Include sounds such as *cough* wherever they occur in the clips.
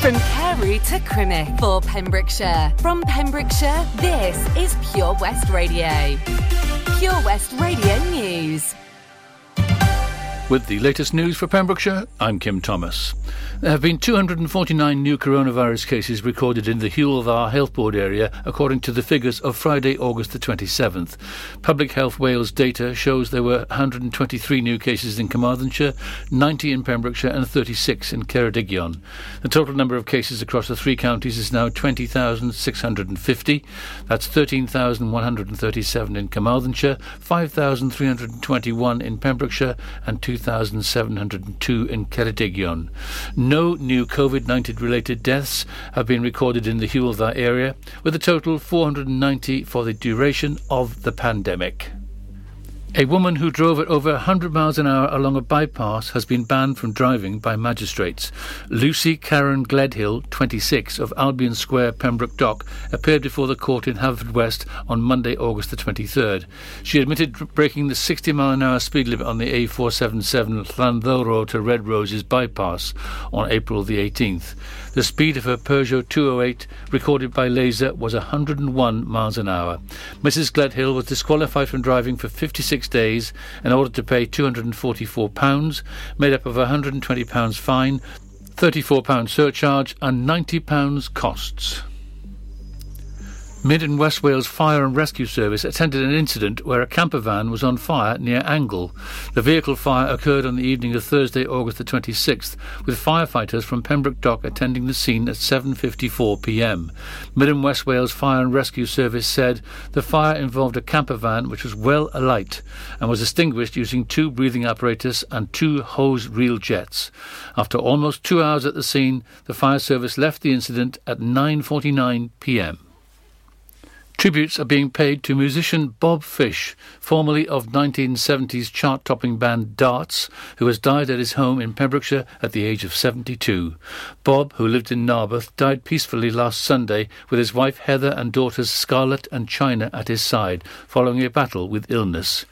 From Carew to Crymych for Pembrokeshire. From Pembrokeshire, this is Pure West Radio. Pure West Radio News. With the latest news for Pembrokeshire, I'm Kim Thomas. There have been 249 new coronavirus cases recorded in the Dda Health Board area, according to the figures of Friday, August the 27th. Public Health Wales data shows there were 123 new cases in Carmarthenshire, 90 in Pembrokeshire, and 36 in Ceredigion. The total number of cases across the three counties is now 20,650. That's 13,137 in Carmarthenshire, 5,321 in Pembrokeshire, and 2,702 in Ceredigion. No new COVID 19 related deaths have been recorded in the Hywel Dda area, with a total 490 for the duration of the pandemic. A woman who drove at over 100 miles an hour along a bypass has been banned from driving by magistrates. Lucy Karen Gledhill, 26, of Albion Square, Pembroke Dock, appeared before the court in Haverfordwest on Monday, August the 23rd. She admitted breaking the 60 mile an hour speed limit on the A477 Llanddowror to Red Roses bypass on April the 18th. The speed of her Peugeot 208, recorded by laser, was 101 miles an hour. Mrs. Gledhill was disqualified from driving for 56 days in order to pay £244, made up of a £120 fine, £34 surcharge, and £90 costs. Mid and West Wales Fire and Rescue Service attended an incident where a camper van was on fire near Angle. The vehicle fire occurred on the evening of Thursday, August the 26th, with firefighters from Pembroke Dock attending the scene at 7:54 p.m. Mid and West Wales Fire and Rescue Service said the fire involved a camper van which was well alight and was extinguished using two breathing apparatus and two hose reel jets. After almost 2 hours at the scene, the fire service left the incident at 9:49 p.m. Tributes are being paid to musician Bob Fish, formerly of 1970s chart-topping band Darts, who has died at his home in Pembrokeshire at the age of 72. Bob, who lived in Narberth, died peacefully last Sunday with his wife Heather and daughters Scarlett and China at his side, following a battle with illness.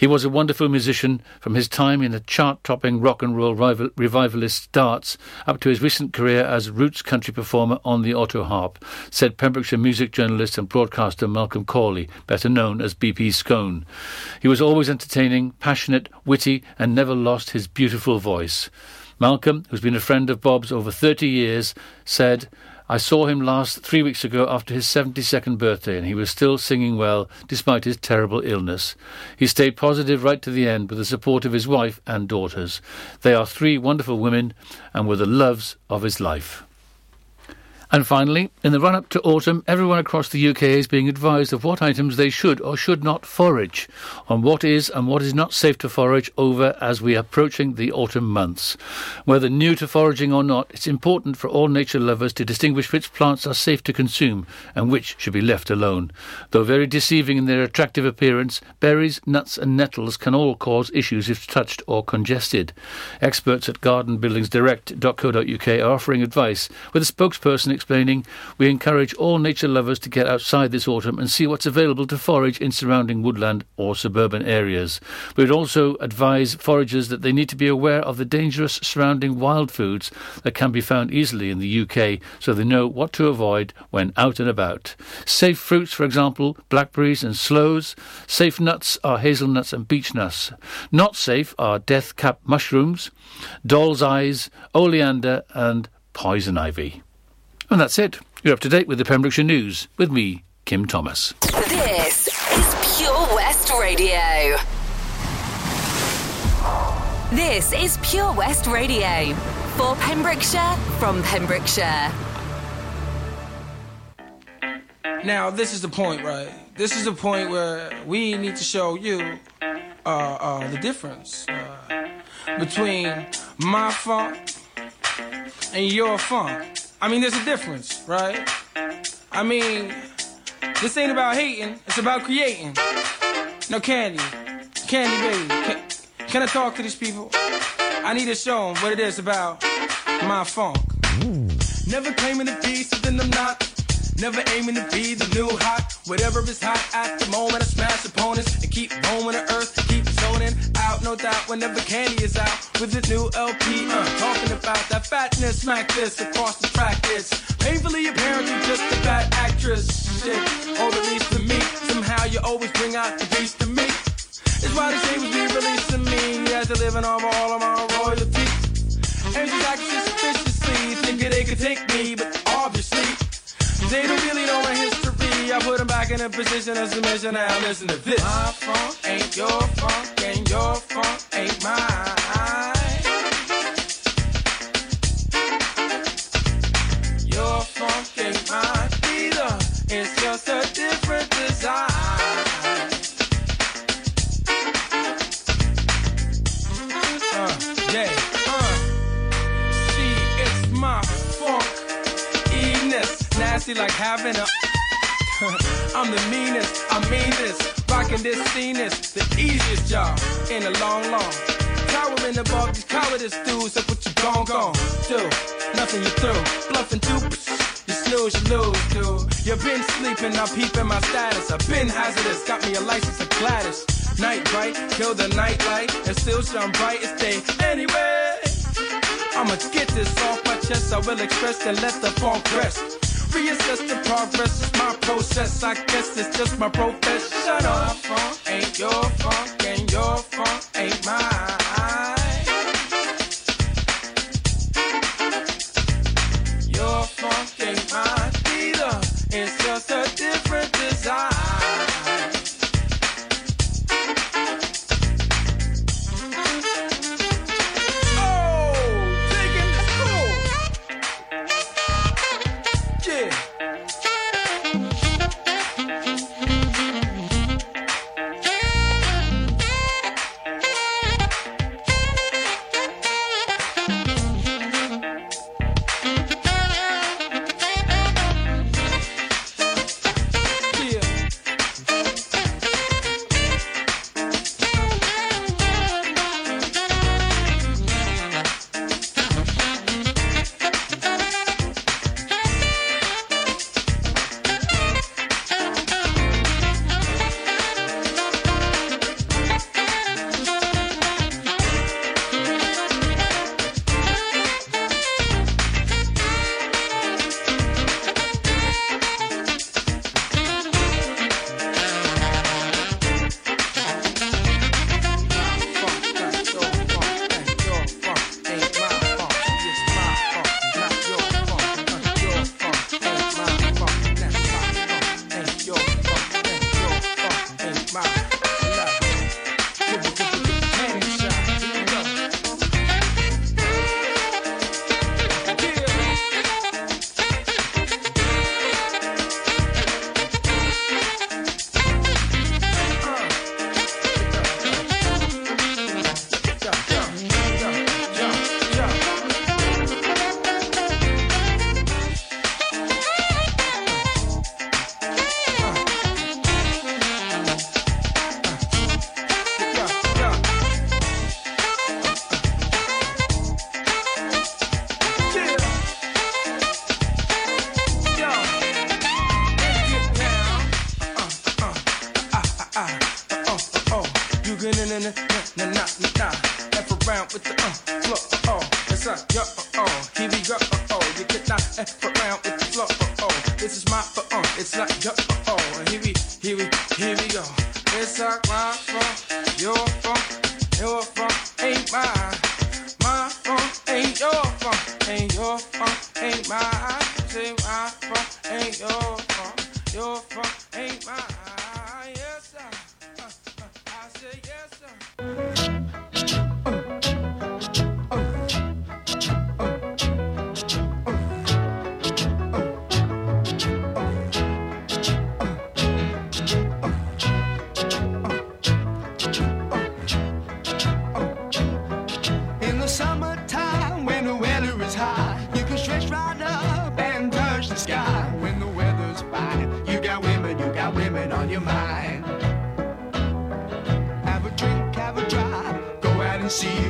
He was a wonderful musician from his time in the chart-topping rock and roll rival- revivalist Darts up to his recent career as roots country performer on the auto harp, said Pembrokeshire music journalist and broadcaster Malcolm Corley, better known as BP Scone. He was always entertaining, passionate, witty, and never lost his beautiful voice. Malcolm, who's been a friend of Bob's over 30 years, said, I saw him last three weeks ago after his 72nd birthday, and he was still singing well despite his terrible illness. He stayed positive right to the end with the support of his wife and daughters. They are three wonderful women and were the loves of his life. And finally, in the run up to autumn, everyone across the UK is being advised of what items they should or should not forage, on what is and what is not safe to forage over as we are approaching the autumn months. Whether new to foraging or not, it's important for all nature lovers to distinguish which plants are safe to consume and which should be left alone. Though very deceiving in their attractive appearance, berries, nuts, and nettles can all cause issues if touched or congested. Experts at gardenbuildingsdirect.co.uk are offering advice, with a spokesperson explaining, We encourage all nature lovers to get outside this autumn and see what's available to forage in surrounding woodland or suburban areas. We would also advise foragers that they need to be aware of the dangerous surrounding wild foods that can be found easily in the UK so they know what to avoid when out and about. Safe fruits, for example, blackberries and sloes. Safe nuts are hazelnuts and beech nuts. Not safe are death cap mushrooms, doll's eyes, oleander, and poison ivy. And that's it. You're up to date with the Pembrokeshire News with me, Kim Thomas. This is Pure West Radio. This is Pure West Radio. For Pembrokeshire, from Pembrokeshire. Now, this is the point, right? This is the point where we need to show you uh, uh, the difference uh, between my funk and your funk. I mean, there's a difference, right? I mean, this ain't about hating, it's about creating. No candy, candy baby. Can, can I talk to these people? I need to show them what it is about my funk. Never claiming to be something I'm not. Never aiming to be the new hot. Whatever is hot at the moment, I smash opponents and keep roaming the earth, keep zoning out. No doubt whenever candy is out with the new LP. Uh, talking about that fatness. Smack this across the track. It's painfully apparent you're just a bad actress. Shit, at least to me. Somehow you always bring out the beast to me. It's why they say was me releasing me. You had to live off all of my royalty. And just acting suspiciously, thinking they could take me, but obviously they don't really know my history. I put them back in a position of submission. Now listen to this. My funk ain't your funk, and your funk ain't mine. Your funk ain't mine either. It's just a different design. Nasty like having a. *laughs* I'm the meanest, I mean this. Rocking this scene is the easiest job in a long, long. Towering above these cowardice dudes, that's what you gon' gon' do. Nothing you through, bluffing too. You snooze, you lose, dude. You've been sleeping, I'm peeping my status. I've been hazardous, got me a license of Gladys. Night bright, kill the night light, and still shine bright as day. Anyway, I'ma get this off my chest. I will express and let the funk rest. Reassess the progress, it's my process. I guess it's just my profession. My funk ain't your funk, and your funk ain't mine.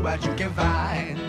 What you can find.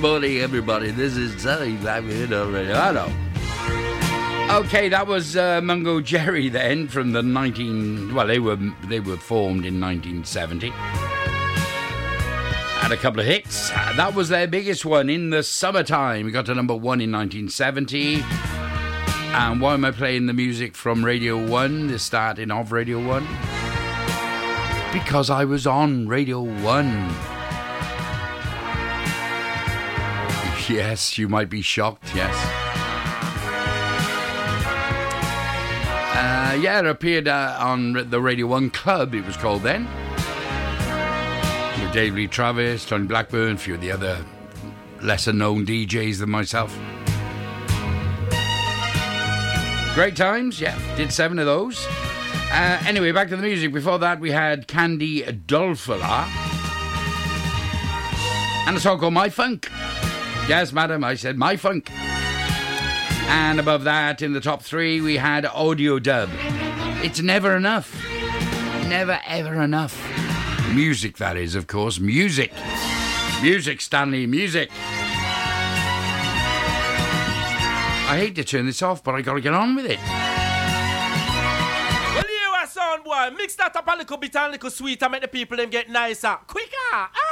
Morning, everybody. This is Sunny Live in Colorado. Okay, that was uh, Mungo Jerry then from the 19. Well, they were they were formed in 1970. Had a couple of hits. That was their biggest one in the summertime. We got to number one in 1970. And why am I playing the music from Radio 1, the starting of Radio 1? Because I was on Radio 1. Yes, you might be shocked, yes. Uh, yeah, it appeared uh, on the Radio 1 Club, it was called then. With Dave Lee Travis, Tony Blackburn, a few of the other lesser known DJs than myself. Great times, yeah. Did seven of those. Uh, anyway, back to the music. Before that, we had Candy Dulfer and a song called My Funk. Yes, madam, I said My Funk. And above that, in the top three, we had Audio Dub. It's never enough. Never, ever enough. Music, that is, of course. Music. Music, Stanley, music. I hate to turn this off, but I gotta get on with it. Well, you a sound boy. Mix that up a little bit and a little sweet and make the people them get nicer. Quicker. Ah!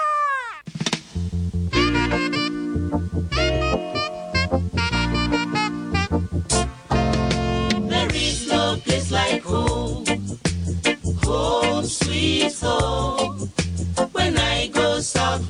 Home, home sweet home. When I go south,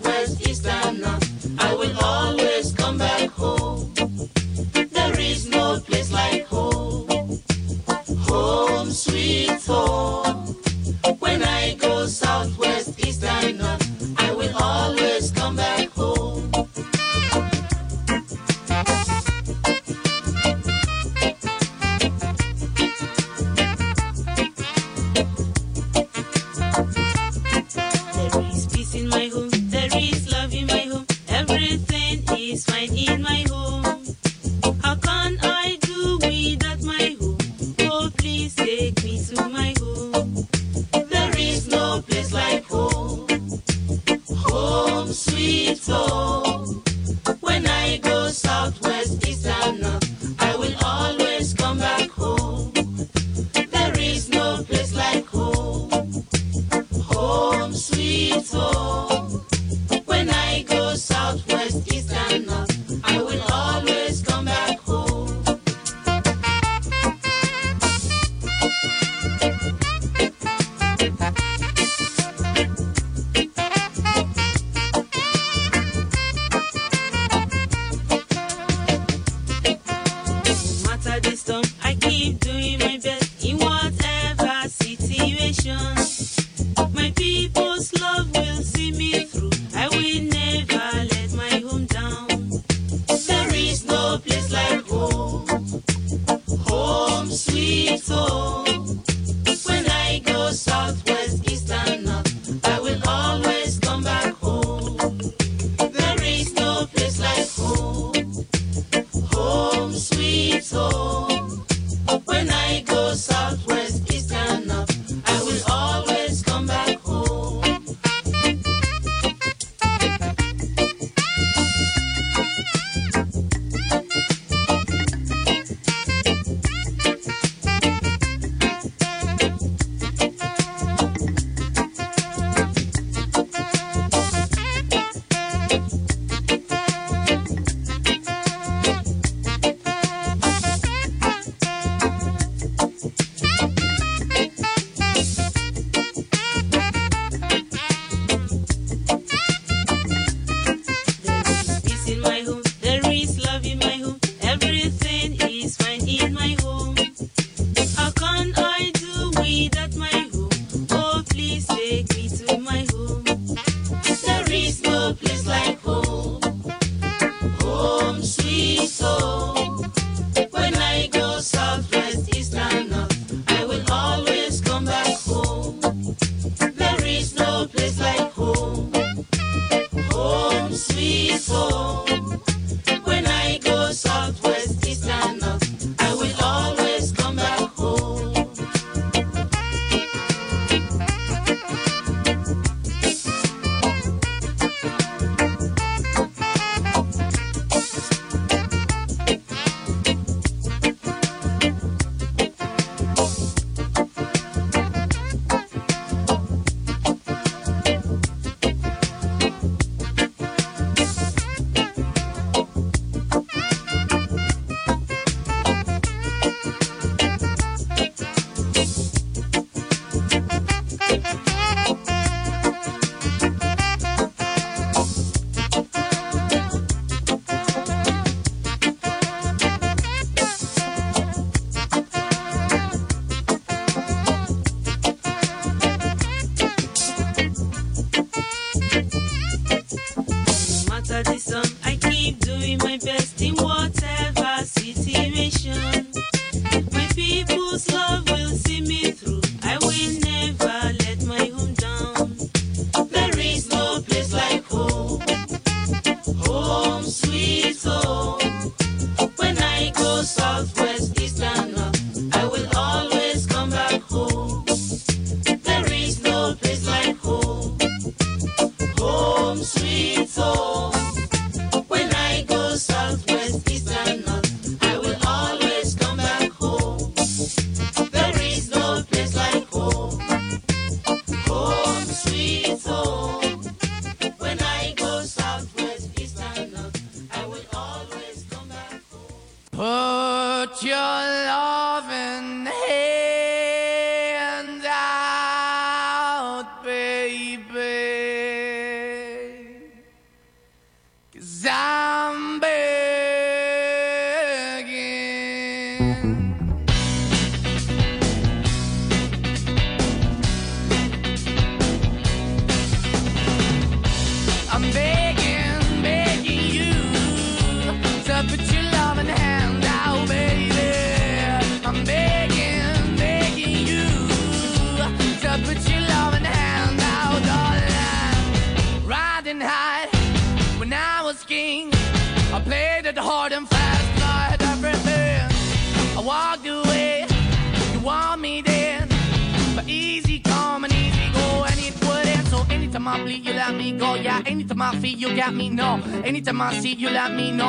mais um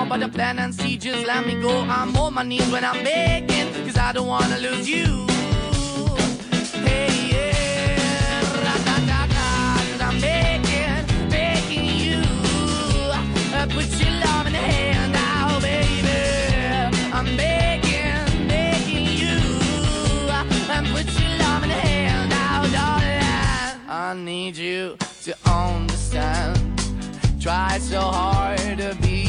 But I plan and see, just let me go. I'm on my knees when I'm begging, cause I don't wanna lose you. Hey, yeah, da, da, da, cause I'm begging, begging you. I put your love in the hand now, baby. I'm begging, begging you. I put your love in the hand now, darling. I need you to understand. Try so hard to be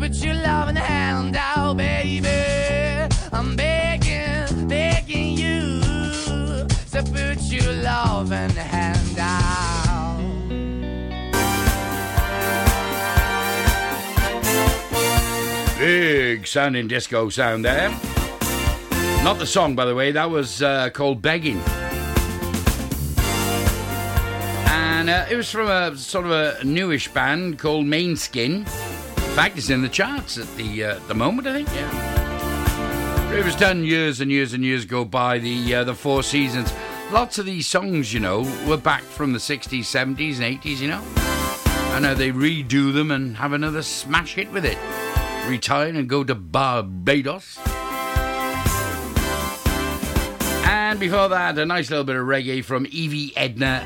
put your loving hand out, baby. I'm begging, sounding disco sound there. Not the song, by the way, that was uh, called Begging. And uh, it was from a sort of a newish band called Måneskin. In fact, it's in the charts at the uh, the moment, I think. Yeah. It was done years and years and years ago by the uh, the Four Seasons. Lots of these songs, you know, were back from the 60s, 70s, and 80s, you know. And now they redo them and have another smash hit with it. Retire and go to Barbados. And before that, a nice little bit of reggae from Evi Edna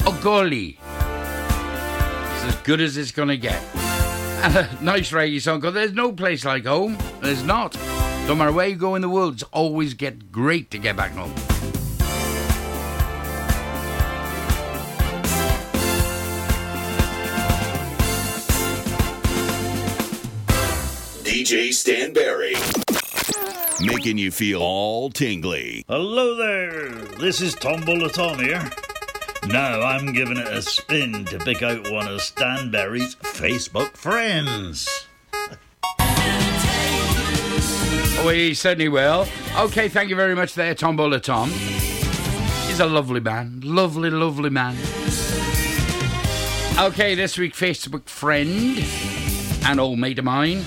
Ogholi. It's as good as it's gonna get. And *laughs* a nice reggae song called There's No Place Like Home. There's not. No matter where you go in the world, it's always get great to get back home. DJ Stan Berry. Making you feel all tingly. Hello there, this is Tombola Tom here. Now I'm giving it a spin to pick out one of Stan Berry's Facebook friends. Oh, we certainly will. Okay, thank you very much there, Tombola Tom. He's a lovely man. Lovely, lovely man. Okay, this week, Facebook friend and old mate of mine.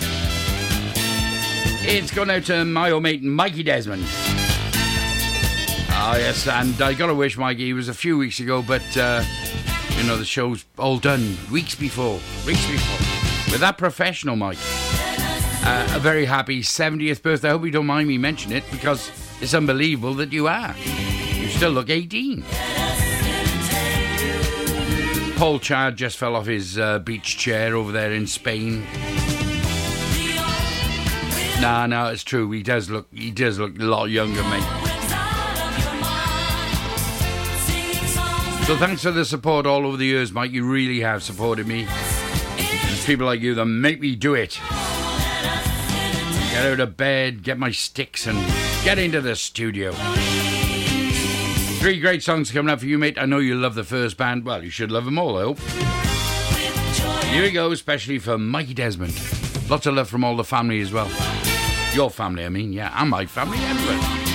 It's gone out to my old mate Mikey Desmond. Ah, yes, and I gotta wish Mikey, was a few weeks ago, but, uh, you know, the show's all done weeks before. Weeks before. With that professional, Mike. Uh, a very happy 70th birthday. I hope you don't mind me mentioning it because it's unbelievable that you are. You still look 18. Paul Chad just fell off his uh, beach chair over there in Spain. Nah, no, it's true. He does look. He does look a lot younger, mate. So thanks for the support all over the years, Mike. You really have supported me. It's people like you that make me do it. Get out of bed, get my sticks, and get into the studio. Three great songs coming up for you, mate. I know you love the first band. Well, you should love them all, I hope. Here we go, especially for Mikey Desmond. Lots of love from all the family as well. Your family, I mean, yeah, and my family, everywhere.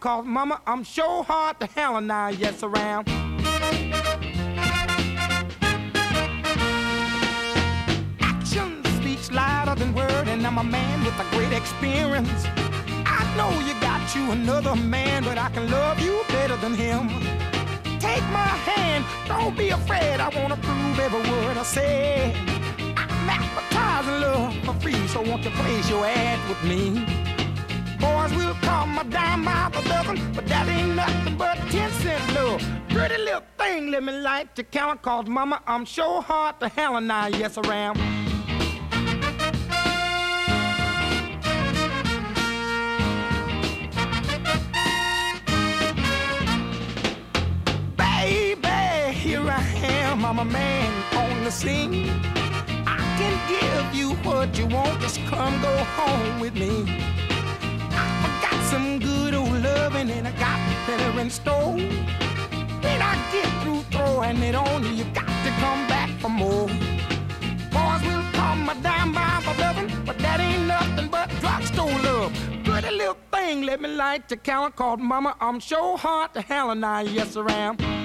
Cause mama, I'm sure hard to hell and I yes around. Action speaks louder than word, and I'm a man with a great experience. I know you got you another man, but I can love you better than him. Take my hand, don't be afraid. I wanna prove every word I say. I'm advertising love for free, so won't you place your ad with me? Boys will call my dime by the dozen, but that ain't nothing but 10 cent love. Pretty little thing, let me like to count, cause mama, I'm sure hard to hell and I yes around. Baby, here I am, I'm a man on the scene. I can give you what you want, just come go home with me. I some good old loving and I got better in store. When I get through throwing it on you, you got to come back for more. Boys will call my dime by for loving, but that ain't nothing but drugstore love. Pretty little thing, let me light your count, called mama, I'm sure hard to hell and I yes around. Give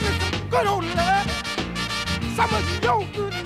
Give me some good old love. Some of your good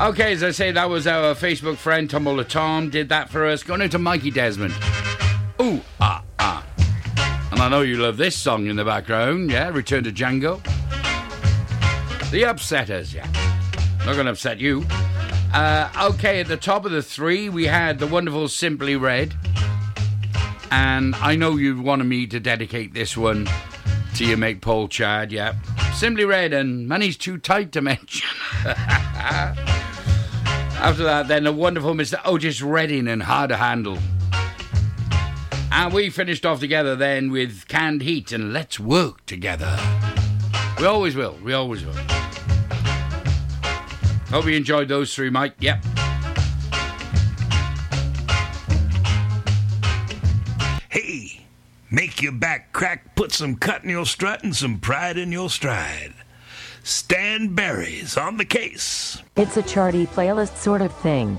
Okay, as I say, that was our Facebook friend Tumble Tom did that for us. Going into Mikey Desmond. Ooh, ah, ah. And I know you love this song in the background, yeah? Return to Django. The Upsetters, yeah. Not going to upset you. Uh, okay, at the top of the three, we had the wonderful Simply Red. And I know you wanted me to dedicate this one to your mate Paul Chad, yeah. Simply Red and Money's Too Tight to Mention. *laughs* After that, then the wonderful Mr. Otis Redding and Hard to Handle. And we finished off together then with Canned Heat and Let's Work Together. We always will, we always will. Hope you enjoyed those three, Mike. Yep. Hey, make your back crack, put some cut in your strut and some pride in your stride. Stan Berry's on the case. It's a charty playlist sort of thing.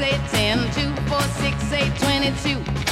Eight, ten, two, four, six, eight, twenty-two.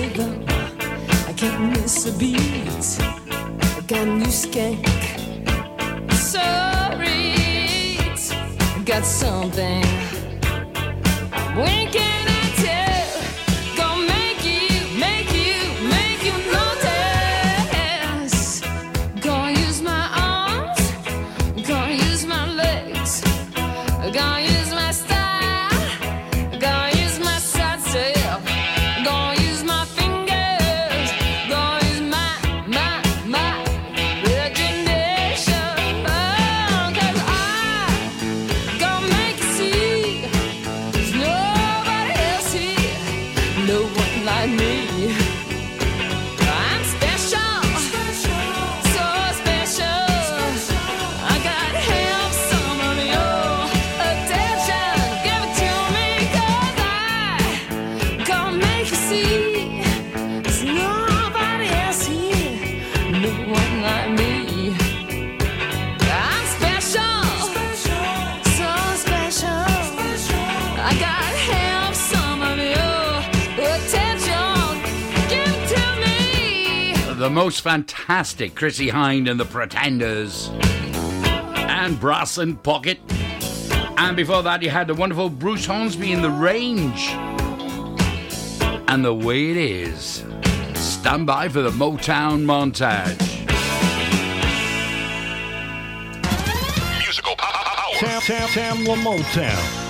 rhythm. I can't miss a beat. I got new skank. Sorry, I got something. Winking. The most fantastic Chrissie Hynde and the Pretenders. And Brass in Pocket. And before that, you had the wonderful Bruce Hornsby in The Range. And the way it is. Stand by for the Motown montage. Musical power. Tam, Sam, La Motown.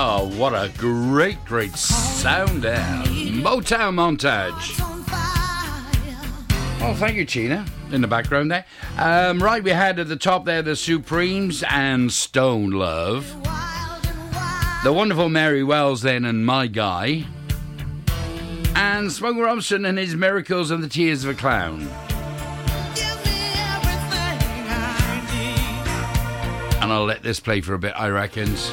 Oh, what a great, great sound there. Motown montage. Oh, thank you, Tina, in the background there. Um, right, we had at the top there the Supremes and Stone Love. The wonderful Mary Wells then and My Guy. And Smokey Robinson and his Miracles and the Tears of a Clown. And I'll let this play for a bit, I reckons.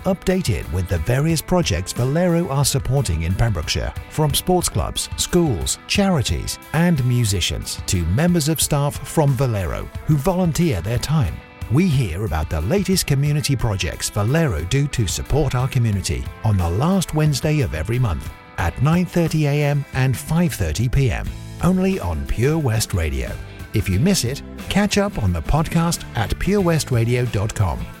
updated with the various projects Valero are supporting in Pembrokeshire, from sports clubs, schools, charities, and musicians to members of staff from Valero who volunteer their time. We hear about the latest community projects Valero do to support our community on the last Wednesday of every month at 9:30 a.m. and 5:30 p.m. only on Pure West Radio. If you miss it, catch up on the podcast at purewestradio.com.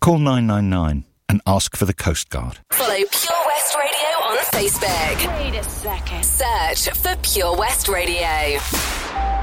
call 999 and ask for the Coast Guard. Follow Pure West Radio on Facebook. Wait a second. Search for Pure West Radio.